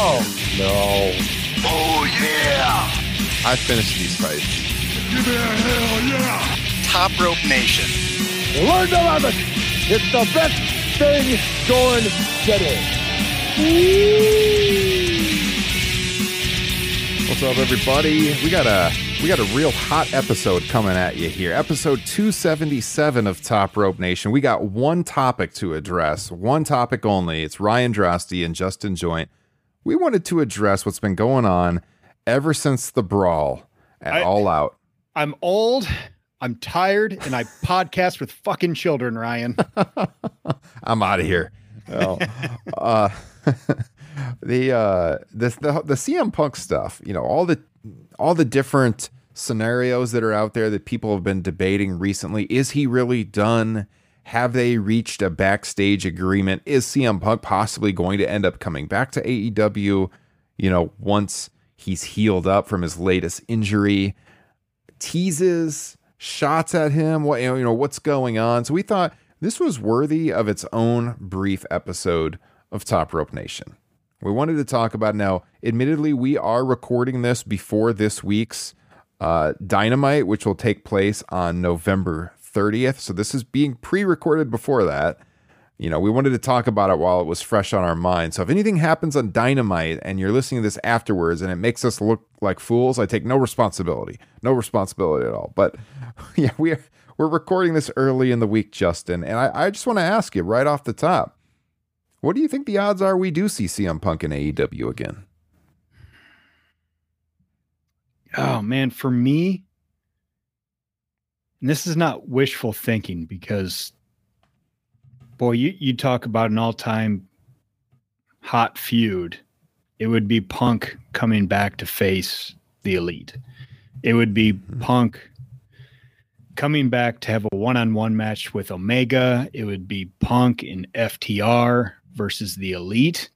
Oh no! Oh yeah! I finished these fights. Give me a hell yeah! Top Rope Nation. Learn to love it. It's the best thing going today. What's up, everybody? We got a we got a real hot episode coming at you here. Episode 277 of Top Rope Nation. We got one topic to address, one topic only. It's Ryan Droste and Justin Joint. We wanted to address what's been going on ever since the brawl at I- All Out. I'm old, I'm tired, and I podcast with fucking children, Ryan. I'm out of here. Oh, uh, the uh, this the the CM Punk stuff. You know all the all the different scenarios that are out there that people have been debating recently. Is he really done? Have they reached a backstage agreement? Is CM Punk possibly going to end up coming back to AEW? You know, once he's healed up from his latest injury, teases, shots at him. What you know, what's going on? So we thought this was worthy of its own brief episode of Top Rope Nation. We wanted to talk about now. Admittedly, we are recording this before this week's uh, Dynamite, which will take place on November 30th. So this is being pre-recorded before that. You know, we wanted to talk about it while it was fresh on our mind. So if anything happens on Dynamite and you're listening to this afterwards and it makes us look like fools, I take no responsibility. No responsibility at all. But yeah, we're we're recording this early in the week, Justin, and I, I just want to ask you right off the top, what do you think the odds are we do see CM Punk in AEW again? oh man, for me, and this is not wishful thinking because boy, you, you talk about an all-time hot feud. It would be Punk coming back to face the elite. It would be hmm. Punk coming back to have a one-on-one match with Omega. It would be Punk in FTR versus the elite.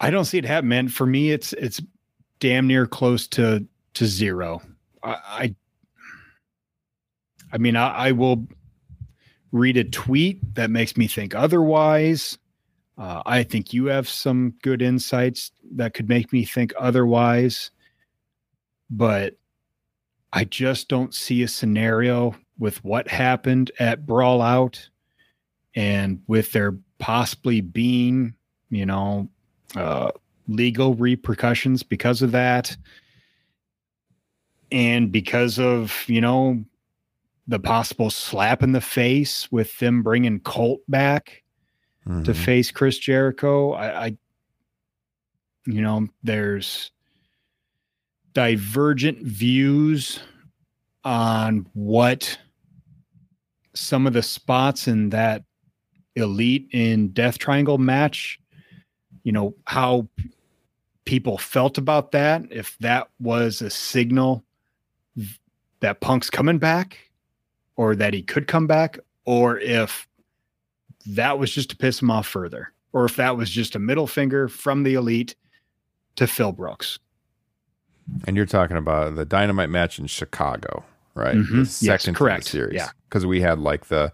I don't see it happen, man. For me, it's it's damn near close to to zero. I I, I mean, I, I will read a tweet that makes me think otherwise. Uh, I think you have some good insights that could make me think otherwise, but I just don't see a scenario with what happened at Brawl Out and with there possibly being, you know, uh, legal repercussions because of that. And because of, you know, the possible slap in the face with them bringing Colt back to Mhm. face Chris Jericho. I, I, you know, there's divergent views on what some of the spots in that elite in Death Triangle match, you know, how people felt about that, if that was a signal that Punk's coming back or that he could come back, or if that was just to piss him off further, or if that was just a middle finger from the elite to Phil Brooks. And you're talking about the dynamite match in Chicago, right? Mhm. The Yes, second the correct. series. Yeah. Because we had like the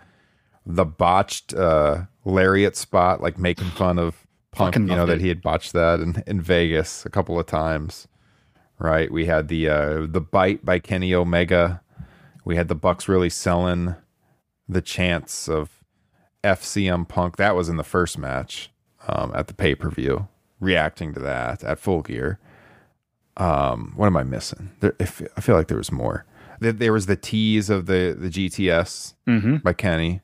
the botched uh lariat spot, like making fun of Punk, Fucking you know, that it. he had botched that in, in Vegas a couple of times. Right. We had the uh the bite by Kenny Omega. We had the Bucks really selling the chance of FCM Punk. That was in the first match um, at the pay per view, reacting to that at full gear. Um, what am I missing? There, I I feel like there was more. There, there was the tease of the the GTS Mm-hmm. by Kenny.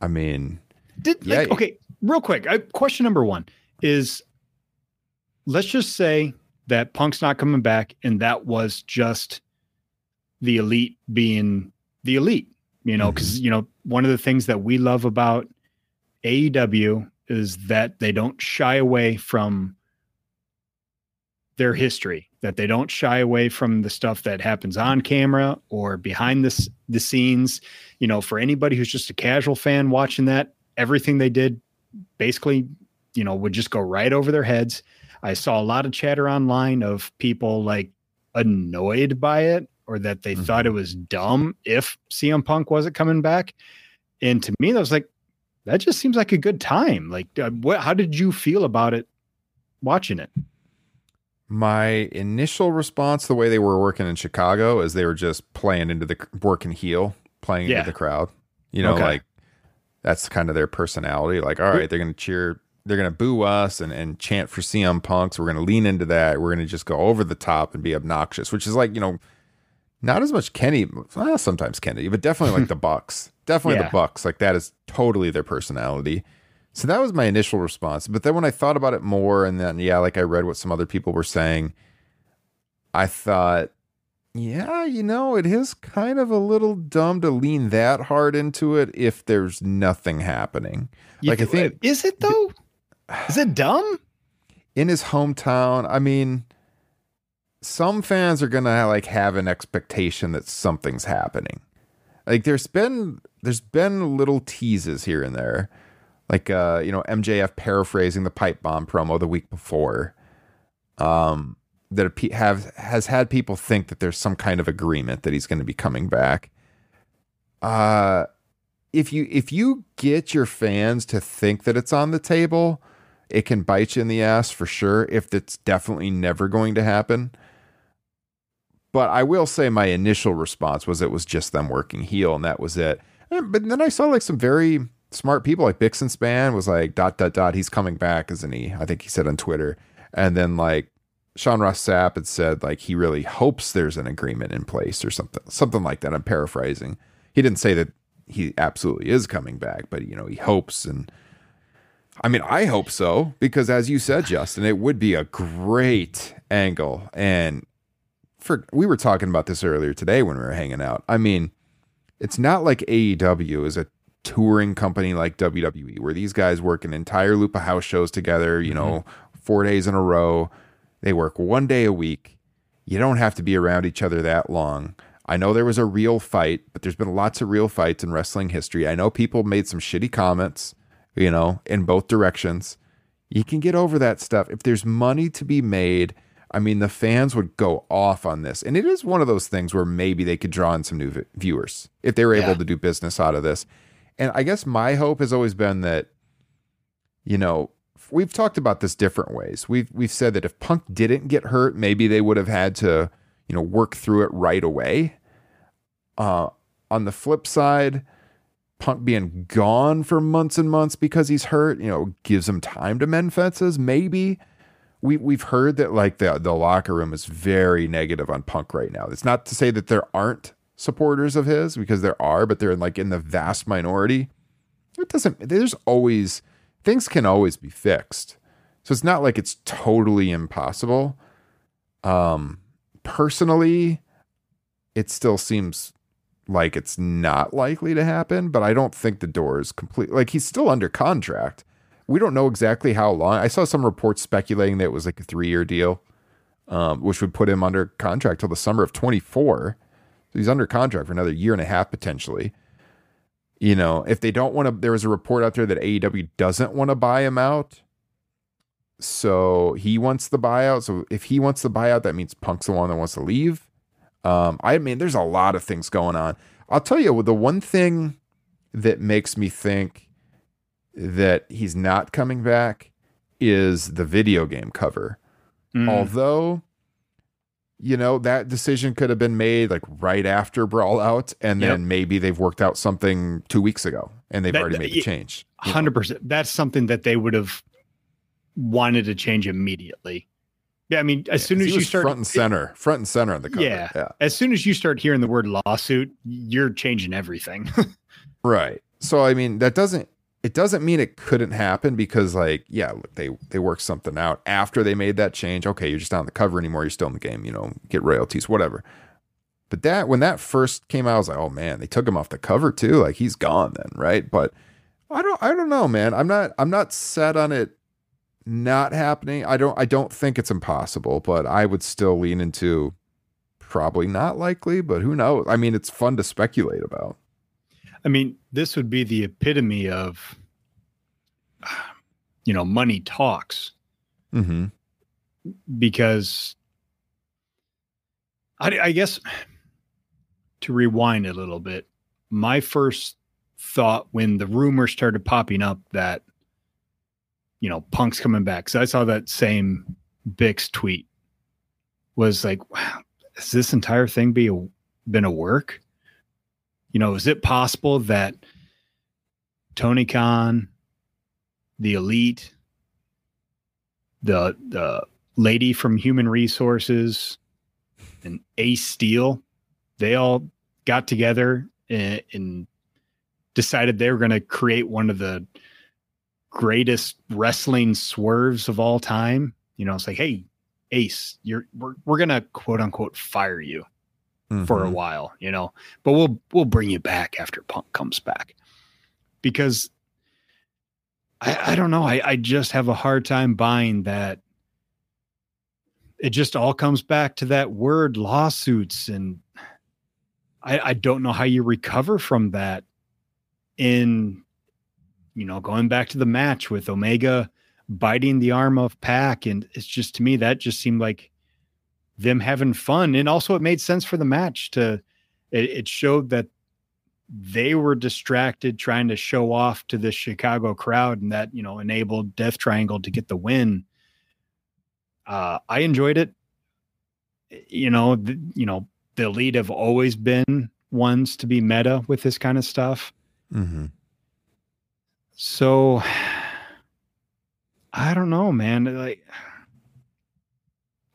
I mean, Did Yeah. like, okay, real quick. I, question number one is let's just say that Punk's not coming back, and that was just the elite being the elite. You know, because mm-hmm. you know one of the things that we love about AEW is that they don't shy away from their history that they don't shy away from the stuff that happens on camera or behind the, the scenes. You know for anybody who's just a casual fan watching that everything they did basically you know would just go right over their heads. I saw a lot of chatter online of people like annoyed by it or that they thought it was dumb if CM Punk wasn't coming back and to me that was like that just seems like a good time like uh, what how did you feel about it watching it my initial response, the way they were working in Chicago, is they were just playing into the working heel, playing Yeah. into the crowd. You know, Okay. like that's kind of their personality. Like, all right, they're going to cheer, they're going to boo us and, and chant for CM Punk. So we're going to lean into that. We're going to just go over the top and be obnoxious, which is like, you know, not as much Kenny, well, sometimes Kennedy, but definitely like the Bucks. Definitely Yeah. the Bucks. Like that is totally their personality. So that was my initial response. But then when I thought about it more, and then yeah, like I read what some other people were saying, I thought, yeah, you know, it is kind of a little dumb to lean that hard into it if there's nothing happening. You like I think is it though is it dumb in his hometown, I mean, some fans are gonna like have an expectation that something's happening. Like there's been there's been little teases here and there, like uh, you know MJF paraphrasing the pipe bomb promo the week before, um, that have has had people think that there's some kind of agreement that he's going to be coming back. Uh, if you if you get your fans to think that it's on the table, it can bite you in the ass for sure if it's definitely never going to happen. But I will say my initial response was it was just them working heel and that was it. But then I saw like some very smart people like Bixenspan was like dot dot dot he's coming back, isn't he? I think he said on Twitter. And then like Sean Ross Sapp had said like he really hopes there's an agreement in place or something something like that. I'm paraphrasing. He didn't say that he absolutely is coming back, but you know, he hopes and I mean, I hope so because, as you said, Justin, it would be a great angle. And for we were talking about this earlier today when we were hanging out. I mean, it's not like AEW is a touring company like WWE where these guys work an entire loop of house shows together. You mm-hmm. know, four days in a row. They work one day a week. You don't have to be around each other that long. I know there was a real fight, but there's been lots of real fights in wrestling history. I know people made some shitty comments, you know, in both directions. You can get over that stuff. If there's money to be made, I mean, the fans would go off on this. And it is one of those things where maybe they could draw in some new vi- viewers if they were able Yeah. to do business out of this. And I guess my hope has always been that, you know, we've talked about this different ways. We've we've said that if Punk didn't get hurt, maybe they would have had to, you know, work through it right away. Uh, on the flip side, Punk being gone for months and months because he's hurt, you know, gives him time to mend fences. Maybe we we've heard that like the the locker room is very negative on Punk right now. It's not to say that there aren't supporters of his because there are, but they're like in the vast minority. It doesn't. There's always things can always be fixed, so it's not like it's totally impossible. Um, personally, it still seems like it's not likely to happen, but I don't think the door is complete. Like he's still under contract. We don't know exactly how long. I saw some reports speculating that it was like a three year deal, um, which would put him under contract till the summer of 24. So he's under contract for another year and a half potentially. You know, if they don't want to, there was a report out there that AEW doesn't want to buy him out. So he wants the buyout. So if he wants the buyout, that means Punk's the one that wants to leave. Um, I mean, there's a lot of things going on. I'll tell you, the one thing that makes me think that he's not coming back is the video game cover. Mm. Although, you know, that decision could have been made like right after Brawl Out, and then Yep. maybe they've worked out something two weeks ago and they've That- already made the yeah, change. you know? Hundred percent. That's something that they would have wanted to change immediately. Yeah, I mean, as soon 'Cause as you start front and center, front and center on the cover. Yeah. yeah. as soon as you start hearing the word lawsuit, you're changing everything. Right. So I mean, that doesn't it doesn't mean it couldn't happen because like, yeah, they they worked something out after they made that change. Okay, you're just not on the cover anymore, you're still in the game, you know, get royalties, whatever. But that when that first came out, I was like, oh man, they took him off the cover too. Like he's gone then, right? But I don't I don't know, man. I'm not I'm not set on it not happening. I don't I don't think it's impossible, but I would still lean into probably not likely, but who knows? I mean, it's fun to speculate about. I mean, this would be the epitome of, you know, money talks Mm-hmm. because I, I guess to rewind a little bit, my first thought when the rumor started popping up that, you know, Punk's coming back, because I saw that same Bix tweet was like, wow, has this entire thing be a, been a work? You know, is it possible that Tony Khan, the elite, the the lady from Human Resources, and Ace Steel, they all got together and, and decided they were going to create one of the greatest wrestling swerves of all time. You know, it's like, hey, Ace, you're we're we're gonna quote unquote fire you for a Mhm. while, you know, but we'll we'll bring you back after Punk comes back because I, I don't know. I, I just have a hard time buying that. It just all comes back to that word lawsuits, and I, I don't know how you recover from that. In you know, going back to the match with Omega biting the arm of PAC, and it's just to me that just seemed like them having fun, and also it made sense for the match to. It, it showed that they were distracted trying to show off to the Chicago crowd, and that you know enabled Death Triangle to get the win. Uh, I enjoyed it. You know, the, you know, the elite have always been ones to be meta with this kind of stuff. Mm-hmm. So I don't know, man. Like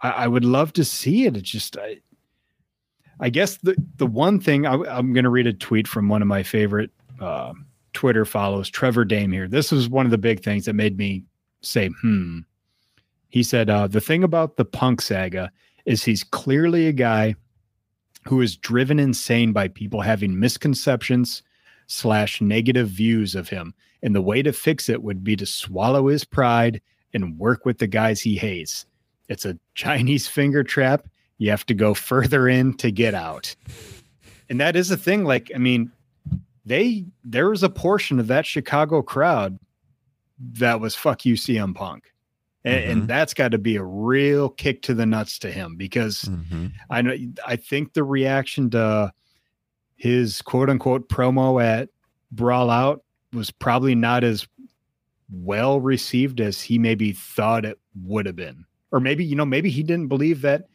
I, I would love to see it. It's just I I guess the the one thing I, I'm going to read a tweet from one of my favorite uh, Twitter follows, Trevor Dame here. This was one of the big things that made me say, hmm. He said, uh, the thing about the punk saga is he's clearly a guy who is driven insane by people having misconceptions slash negative views of him. And the way to fix it would be to swallow his pride and work with the guys he hates. It's a Chinese finger trap. You have to go further in to get out. And that is the thing. Like, I mean, they there was a portion of that Chicago crowd that was fuck you CM Punk. And, and that's got to be a real kick to the nuts to him because Mhm. I know I think the reaction to his quote unquote promo at Brawl Out was probably not as well received as he maybe thought it would have been. Or maybe, you know, maybe he didn't believe that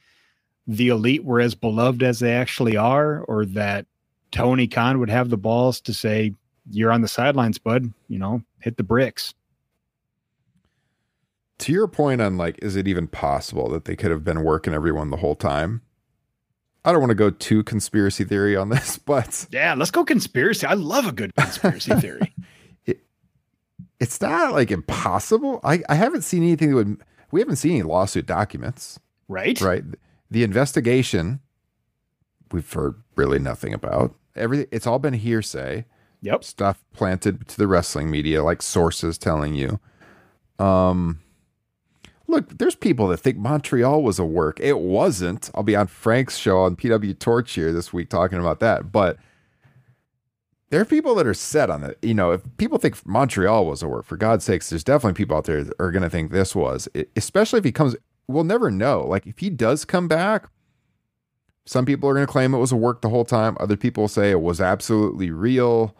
the elite were as beloved as they actually are, or that Tony Khan would have the balls to say, You're on the sidelines, bud, you know, hit the bricks. To your point on like, is it even possible that they could have been working everyone the whole time? I don't want to go too conspiracy theory on this, but Yeah, let's go conspiracy. I love a good conspiracy theory. it's not like impossible. I, I haven't seen anything that would, we haven't seen any lawsuit documents, Right? right? The investigation, we've heard really nothing about. Everything, it's all been hearsay. Yep. stuff planted to the wrestling media, like sources telling you. Um, look, there's people that think Montreal was a work. It wasn't. I'll be on Frank's show on PW Torch here this week talking about that. But there are people that are set on it. You know, if people think Montreal was a work, for God's sakes, there's definitely people out there that are going to think this was, it, especially if he comes. We'll never know. Like if he does come back, some people are going to claim it was a work the whole time. Other people say it was absolutely real.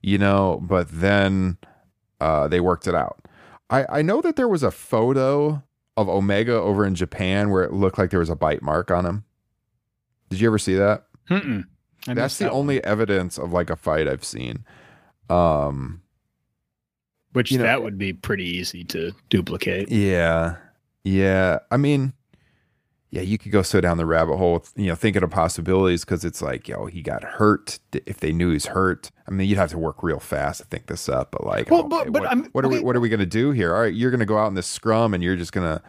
You know, but then uh, they worked it out. I I know that there was a photo of Omega over in Japan where it looked like there was a bite mark on him. Did you ever see that? Mm-mm. I That's the that one. only evidence of like a fight I've seen. Um, which you know- that would be pretty easy to duplicate. yeah, yeah. I mean, yeah, you could go so down the rabbit hole, you know, thinking of possibilities because it's like, yo, he got hurt. If they knew he's hurt, I mean, you'd have to work real fast to think this up. But like, Well, but- but what, what are we okay. what are we gonna do here? All right, you're gonna go out in this scrum and you're just gonna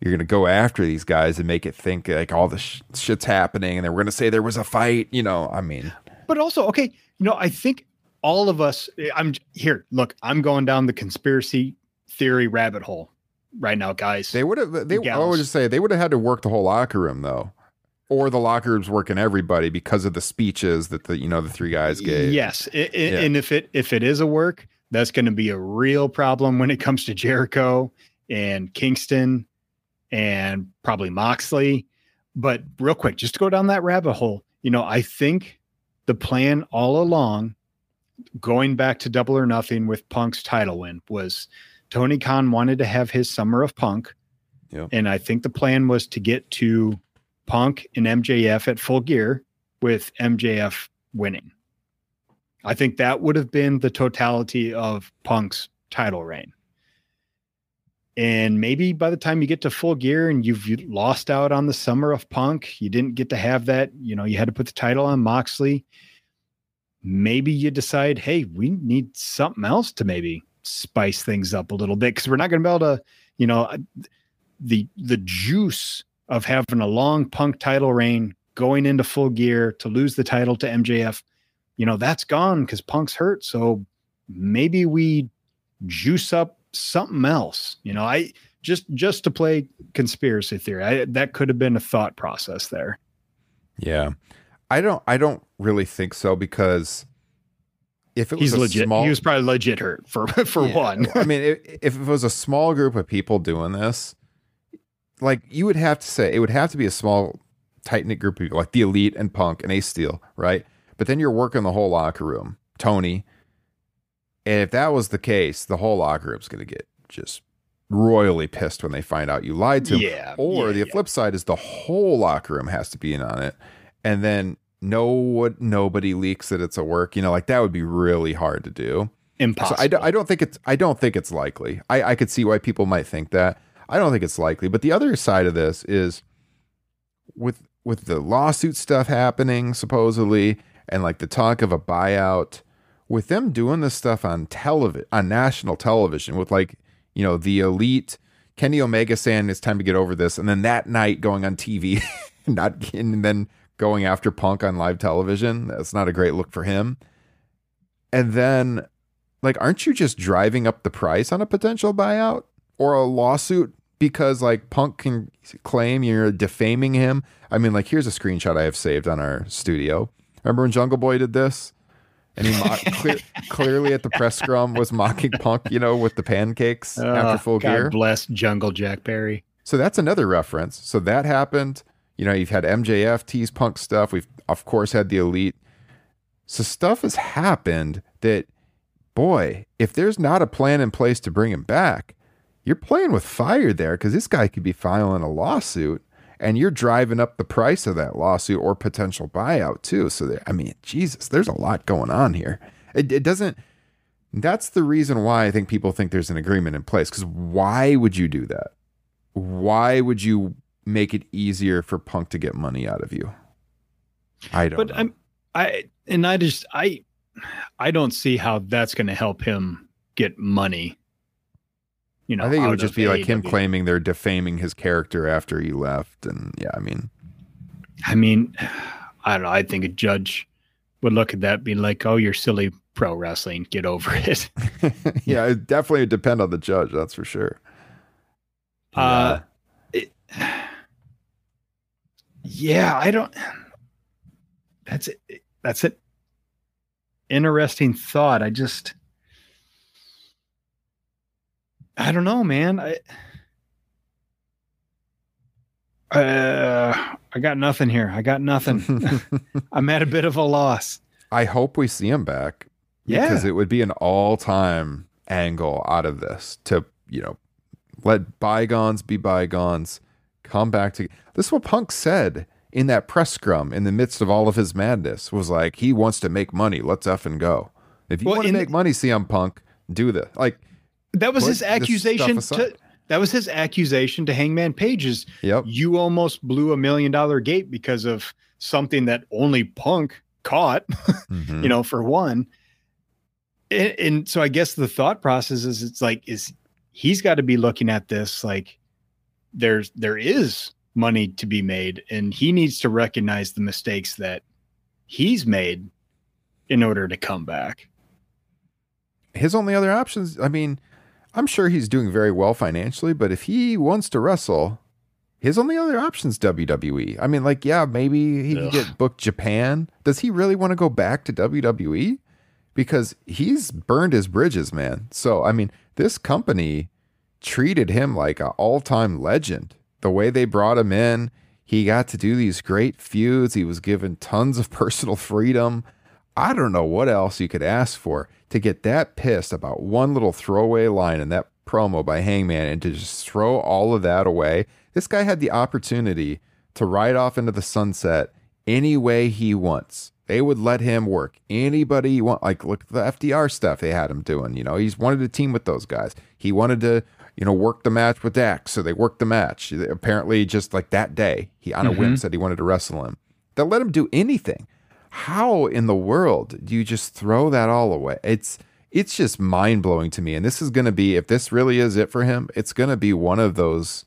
you're gonna go after these guys and make it think like all the sh- shit's happening, and then we're gonna say there was a fight. You know, I mean, But also, okay, you know, I think all of us. Eh, I'm here. Look, I'm going down the conspiracy theory rabbit hole right now, guys. They would have. They. I would just say they would have had to work the whole locker room though, or the locker room's working everybody because of the speeches that the you know the three guys gave. Yes, I- I- Yeah. and if it if it is a work, that's going to be a real problem when it comes to Jericho and Kingston and probably Moxley. But real quick, just to go down that rabbit hole, you know, I think the plan all along, going back to Double or Nothing with Punk's title win, was Tony Khan wanted to have his Summer of Punk, Yeah. and I think the plan was to get to Punk and MJF at Full Gear with MJF winning. I think that would have been the totality of Punk's title reign. And maybe by the time you get to full gear and you've lost out on the summer of Punk, you didn't get to have that. You know, you had to put the title on Moxley. Maybe you decide, hey, we need something else to maybe spice things up a little bit because we're not going to be able to, you know, uh, the the juice of having a long Punk title reign going into full gear to lose the title to MJF you know that's gone because punk's hurt so maybe we juice up something else you know i just just to play conspiracy theory I, that could have been a thought process there Yeah. I don't. I don't really think so because if it was he's a legit small, he was probably legit hurt for for Yeah. one I mean, if, if it was a small group of people doing this, like you would have to say it would have to be a small, tight knit group of people, like the elite and Punk and Ace Steel, right? But then you're working the whole locker room, Tony. And if that was the case, the whole locker room's going to get just royally pissed when they find out you lied to them. Yeah, Or yeah, the yeah. flip side is the whole locker room has to be in on it, and then no what nobody leaks that it's a work. You know, like that would be really hard to do. impossible So I, don't- I don't think it's I don't think it's likely. I, I could see why people might think that. I don't think it's likely. But the other side of this is with with the lawsuit stuff happening supposedly and like the talk of a buyout with them doing this stuff on television on national television with like you know the elite Kenny Omega saying it's time to get over this and then that night going on TV not and then going after Punk on live television that's not a great look for him. And then like aren't you just driving up the price on a potential buyout or a lawsuit? Because like punk can claim you're defaming him. I mean like here's a screenshot i have saved on our studio. Remember when jungle boy did this and he clear, clearly at the press scrum was mocking punk you know with the pancakes oh, after Oh, full God gear bless jungle jack perry so that's another reference. So that happened. You know, you've had MJF tease punk stuff. We've of course had the elite. So stuff has happened that, boy, if there's not a plan in place to bring him back, you're playing with fire there because this guy could be filing a lawsuit and you're driving up the price of that lawsuit or potential buyout too. So there, I mean, Jesus, there's a lot going on here. It, it doesn't. That's the reason why I think people think there's an agreement in place. Because why would you do that? why would you make it easier for Punk to get money out of you? I don't but know. i'm i and i just i i don't see how that's going to help him get money you know I think it would just be like him claiming they're defaming his character after he left. And yeah, I mean, I mean, I don't know. I think a judge would look at that, and be like, "Oh, you're silly pro wrestling. Get over it." yeah, it definitely would depend on the judge. That's for sure. Uh, it, yeah, I don't. That's it. That's it. interesting thought. I just I don't know, man. I uh, I got nothing here. I got nothing. I'm at a bit of a loss. I hope we see him back. Yeah. Because it would be an all time angle out of this to, you know, let bygones be bygones, come back to this is what Punk said in that press scrum in the midst of all of his madness was like he wants to make money. Let's effing go. If you Well, want to make money, CM Punk, do this. Like, That was Put his accusation to that was his accusation to Hangman Pages. yep. You almost blew a million dollar gate because of something that only Punk caught. Mhm. you know, for one. And, and so I guess the thought process is it's like is he's got to be looking at this like there's there is money to be made and he needs to recognize the mistakes that he's made in order to come back. his only other options, I mean, I'm sure he's doing very well financially, but if he wants to wrestle, his only other option's WWE. I mean, like, yeah, maybe he can get booked Japan. Does he really want to go back to WWE? Because he's burned his bridges, man. So, I mean, this company treated him like an all-time legend. The way they brought him in, he got to do these great feuds. He was given tons of personal freedom. I don't know what else you could ask for to get that pissed about one little throwaway line in that promo by Hangman and to just throw all of that away. This guy had the opportunity to ride off into the sunset any way he wants. They would let him work anybody he want. Like look at the FTR stuff they had him doing. You know, he's wanted to team with those guys. He wanted to, you know, work the match with Dax, so they worked the match. Apparently, just like that day, he on a whim mm-hmm. said he wanted to wrestle him. They let him do anything how in the world do you just throw that all away? It's it's just mind blowing to me. And this is going to be if this really is it for him, it's going to be one of those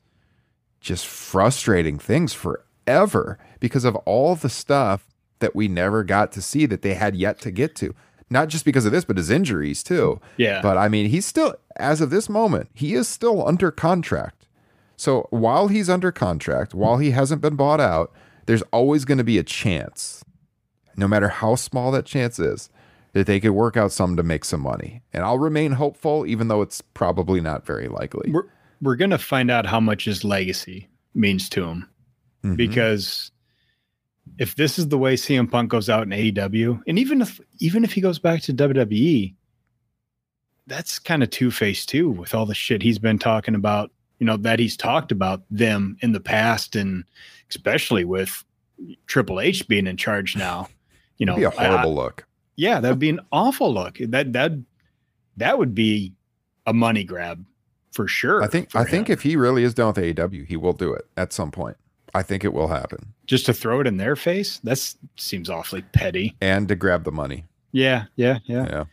just frustrating things forever because of all the stuff that we never got to see that they had yet to get to. Not just because of this, but his injuries too. Yeah. But I mean, he's still, as of this moment, he is still under contract. So while he's under contract, while he hasn't been bought out, there's always going to be a chance, no matter how small that chance is, that they could work out something to make some money. And I'll remain hopeful, even though it's probably not very likely. we're we're gonna find out how much his legacy means to him Mhm. because if this is the way CM Punk goes out in AEW, and even if even if he goes back to WWE, that's kind of two faced too, with all the shit he's been talking about. You know that he's talked about them in the past, and especially with Triple H being in charge now. You know, It'd be a horrible look. yeah, that'd be an awful look. That that that would be a money grab for sure. I think I think if he really is done with AEW, he will do it at some point. I think it will happen. just to throw it in their face, that seems awfully petty. And to grab the money. Yeah, yeah, yeah. Yeah.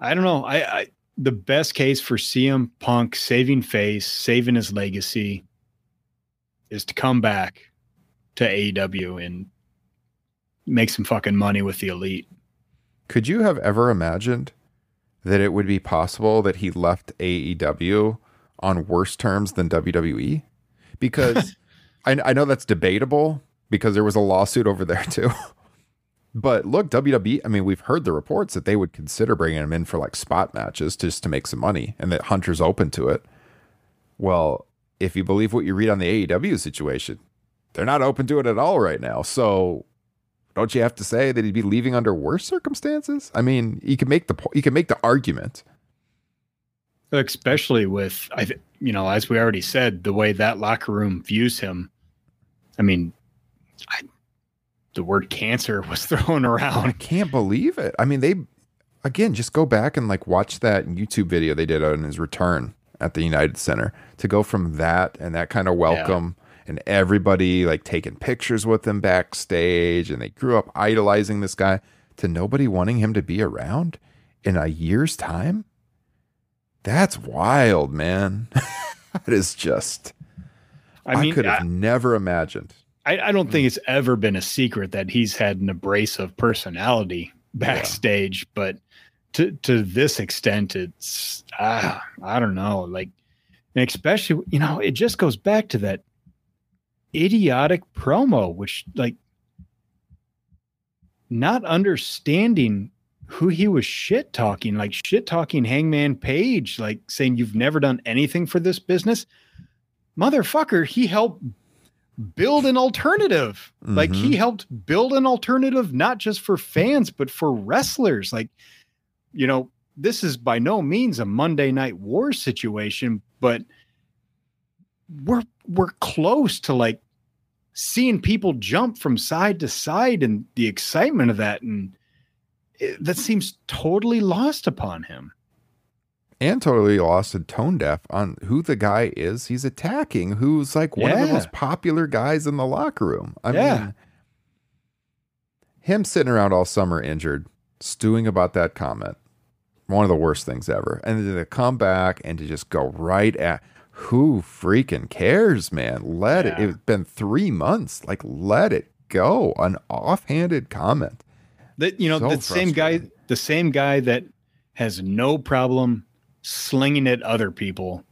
I don't know. I, I the best case for CM Punk saving face, saving his legacy, is to come back to AEW and make some fucking money with the elite. Could you have ever imagined that it would be possible that he left AEW on worse terms than WWE? Because I, I know that's debatable because there was a lawsuit over there too. But look, WWE, I mean, we've heard the reports that they would consider bringing him in for like spot matches just to make some money and that Hunter's open to it. Well, if you believe what you read on the AEW situation, they're not open to it at all right now. So don't you have to say that he'd be leaving under worse circumstances? I mean, you can make the po- you can make the argument. especially with I, th- you know, as we already said, the way that locker room views him. I mean, I, the word cancer was thrown around. I can't believe it. I mean, they again just go back and like watch that YouTube video they did on his return at the United Center to go from that and that kind of welcome and everybody like taking pictures with him backstage and they grew up idolizing this guy to nobody wanting him to be around in a year's time. That's wild, man. that is just I I, could have I, never imagined. I, I don't think it's ever been a secret that he's had an abrasive personality backstage, but to to this extent, it's ah, I don't know, like, especially you know, it just goes back to that idiotic promo, which like not understanding who he was shit talking, like shit talking Hangman Page, like saying you've never done anything for this business. Motherfucker, he helped build an alternative. Mm-hmm. Like he helped build an alternative not just for fans but for wrestlers. Like you know, this is by no means a Monday Night War situation, but we're we're close to like seeing people jump from side to side and the excitement of that and it, that seems totally lost upon him and totally lost and tone deaf on who the guy is he's attacking who's like one yeah. of the most popular guys in the locker room i yeah. mean him sitting around all summer injured stewing about that comment one of the worst things ever and then to come back and to just go right at who freaking cares, man? Let yeah. it. It's been three months. Like, let it go. An offhanded comment. That you know, so the same guy, the same guy that has no problem slinging at other people.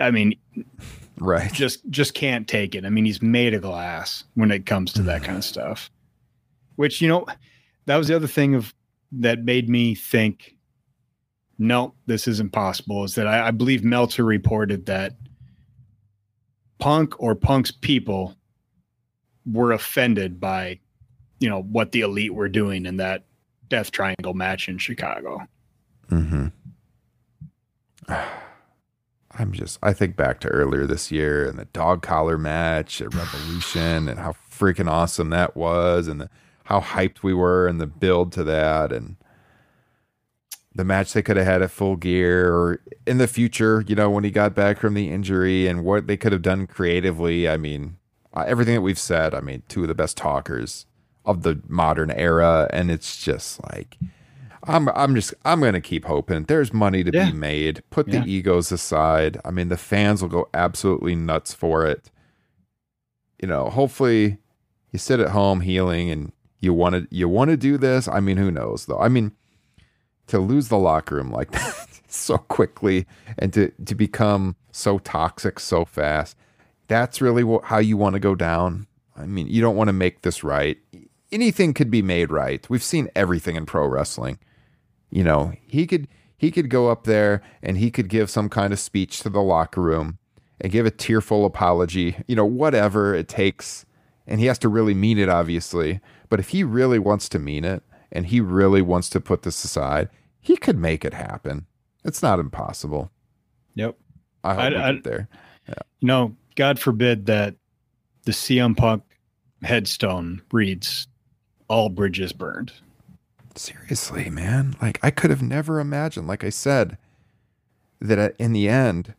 I mean, right? Just just can't take it. I mean, he's made of glass when it comes to that kind of stuff. Which you know, that was the other thing of that made me think no, this isn't possible. Is that I, I believe Meltzer reported that Punk or Punk's people were offended by, you know, what the elite were doing in that Death Triangle match in Chicago. Hmm. I'm just. I think back to earlier this year and the dog collar match at Revolution and how freaking awesome that was and the, how hyped we were and the build to that and the match they could have had at full gear or in the future, you know, when he got back from the injury and what they could have done creatively. I mean, uh, everything that we've said, I mean, two of the best talkers of the modern era. And it's just like, I'm, I'm just, I'm going to keep hoping there's money to yeah. be made. Put yeah. the egos aside. I mean, the fans will go absolutely nuts for it. You know, hopefully you sit at home healing and you want to, you want to do this. I mean, who knows though? I mean, to lose the locker room like that so quickly and to to become so toxic so fast. That's really what, how you want to go down. I mean you don't want to make this right. Anything could be made right. We've seen everything in pro wrestling. You know he could he could go up there and he could give some kind of speech to the locker room and give a tearful apology you know whatever it takes. And he has to really mean it obviously. But if he really wants to mean it and he really wants to put this aside, he could make it happen. It's not impossible. Yep. I hope I, I, get there. Yeah. No, God forbid that the CM Punk headstone reads "All bridges burned." Seriously, man. Like I could have never imagined. Like I said, that in the end,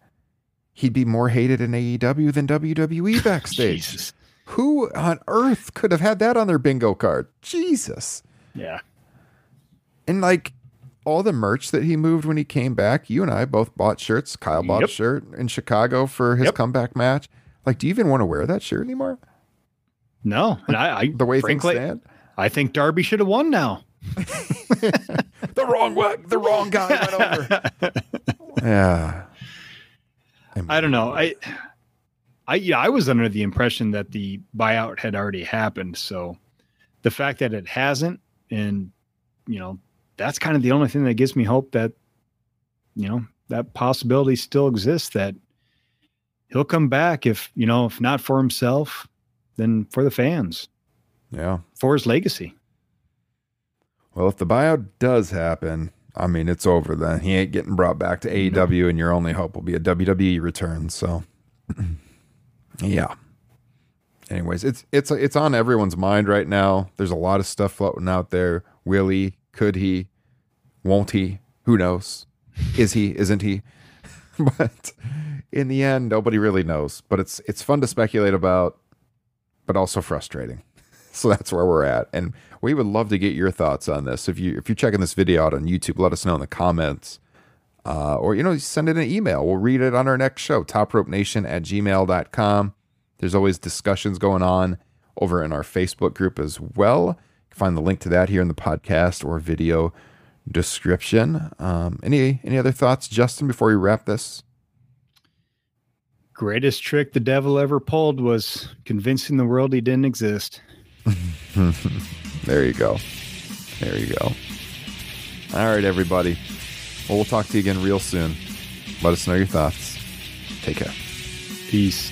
he'd be more hated in AEW than WWE backstage. Who on earth could have had that on their bingo card? Jesus. Yeah. And like all the merch that he moved when he came back, you and I both bought shirts. Kyle bought yep. a shirt in Chicago for his yep. comeback match. Like, do you even want to wear that shirt anymore? No. And I, I the way frankly, things stand. I think Darby should have won now. the wrong way, the wrong guy went over. yeah. I, mean, I don't know. I I yeah, I was under the impression that the buyout had already happened. So the fact that it hasn't and you know that's kind of the only thing that gives me hope that you know that possibility still exists that he'll come back if you know if not for himself then for the fans. Yeah. For his legacy. Well if the buyout does happen i mean it's over then. He ain't getting brought back to aew no. and your only hope will be a wwe return so yeah anyways, it's it's it's on everyone's mind right now. There's a lot of stuff floating out there. Will he? Could he? Won't he? Who knows? Is he? Isn't he? but in the end, nobody really knows. But it's it's fun to speculate about, but also frustrating. So that's where we're at, and we would love to get your thoughts on this. If you if you're checking this video out on YouTube, let us know in the comments. Uh, or you know send it an email we'll read it on our next show topropenation at gmail.com there's always discussions going on over in our Facebook group as well. You can find the link to that here in the podcast or video description. Um, any any other thoughts, Justin, before we wrap this? Greatest trick the devil ever pulled was convincing the world he didn't exist. there you go. There you go. All right, everybody. Well, we'll talk to you again real soon. Let us know your thoughts. Take care. Peace.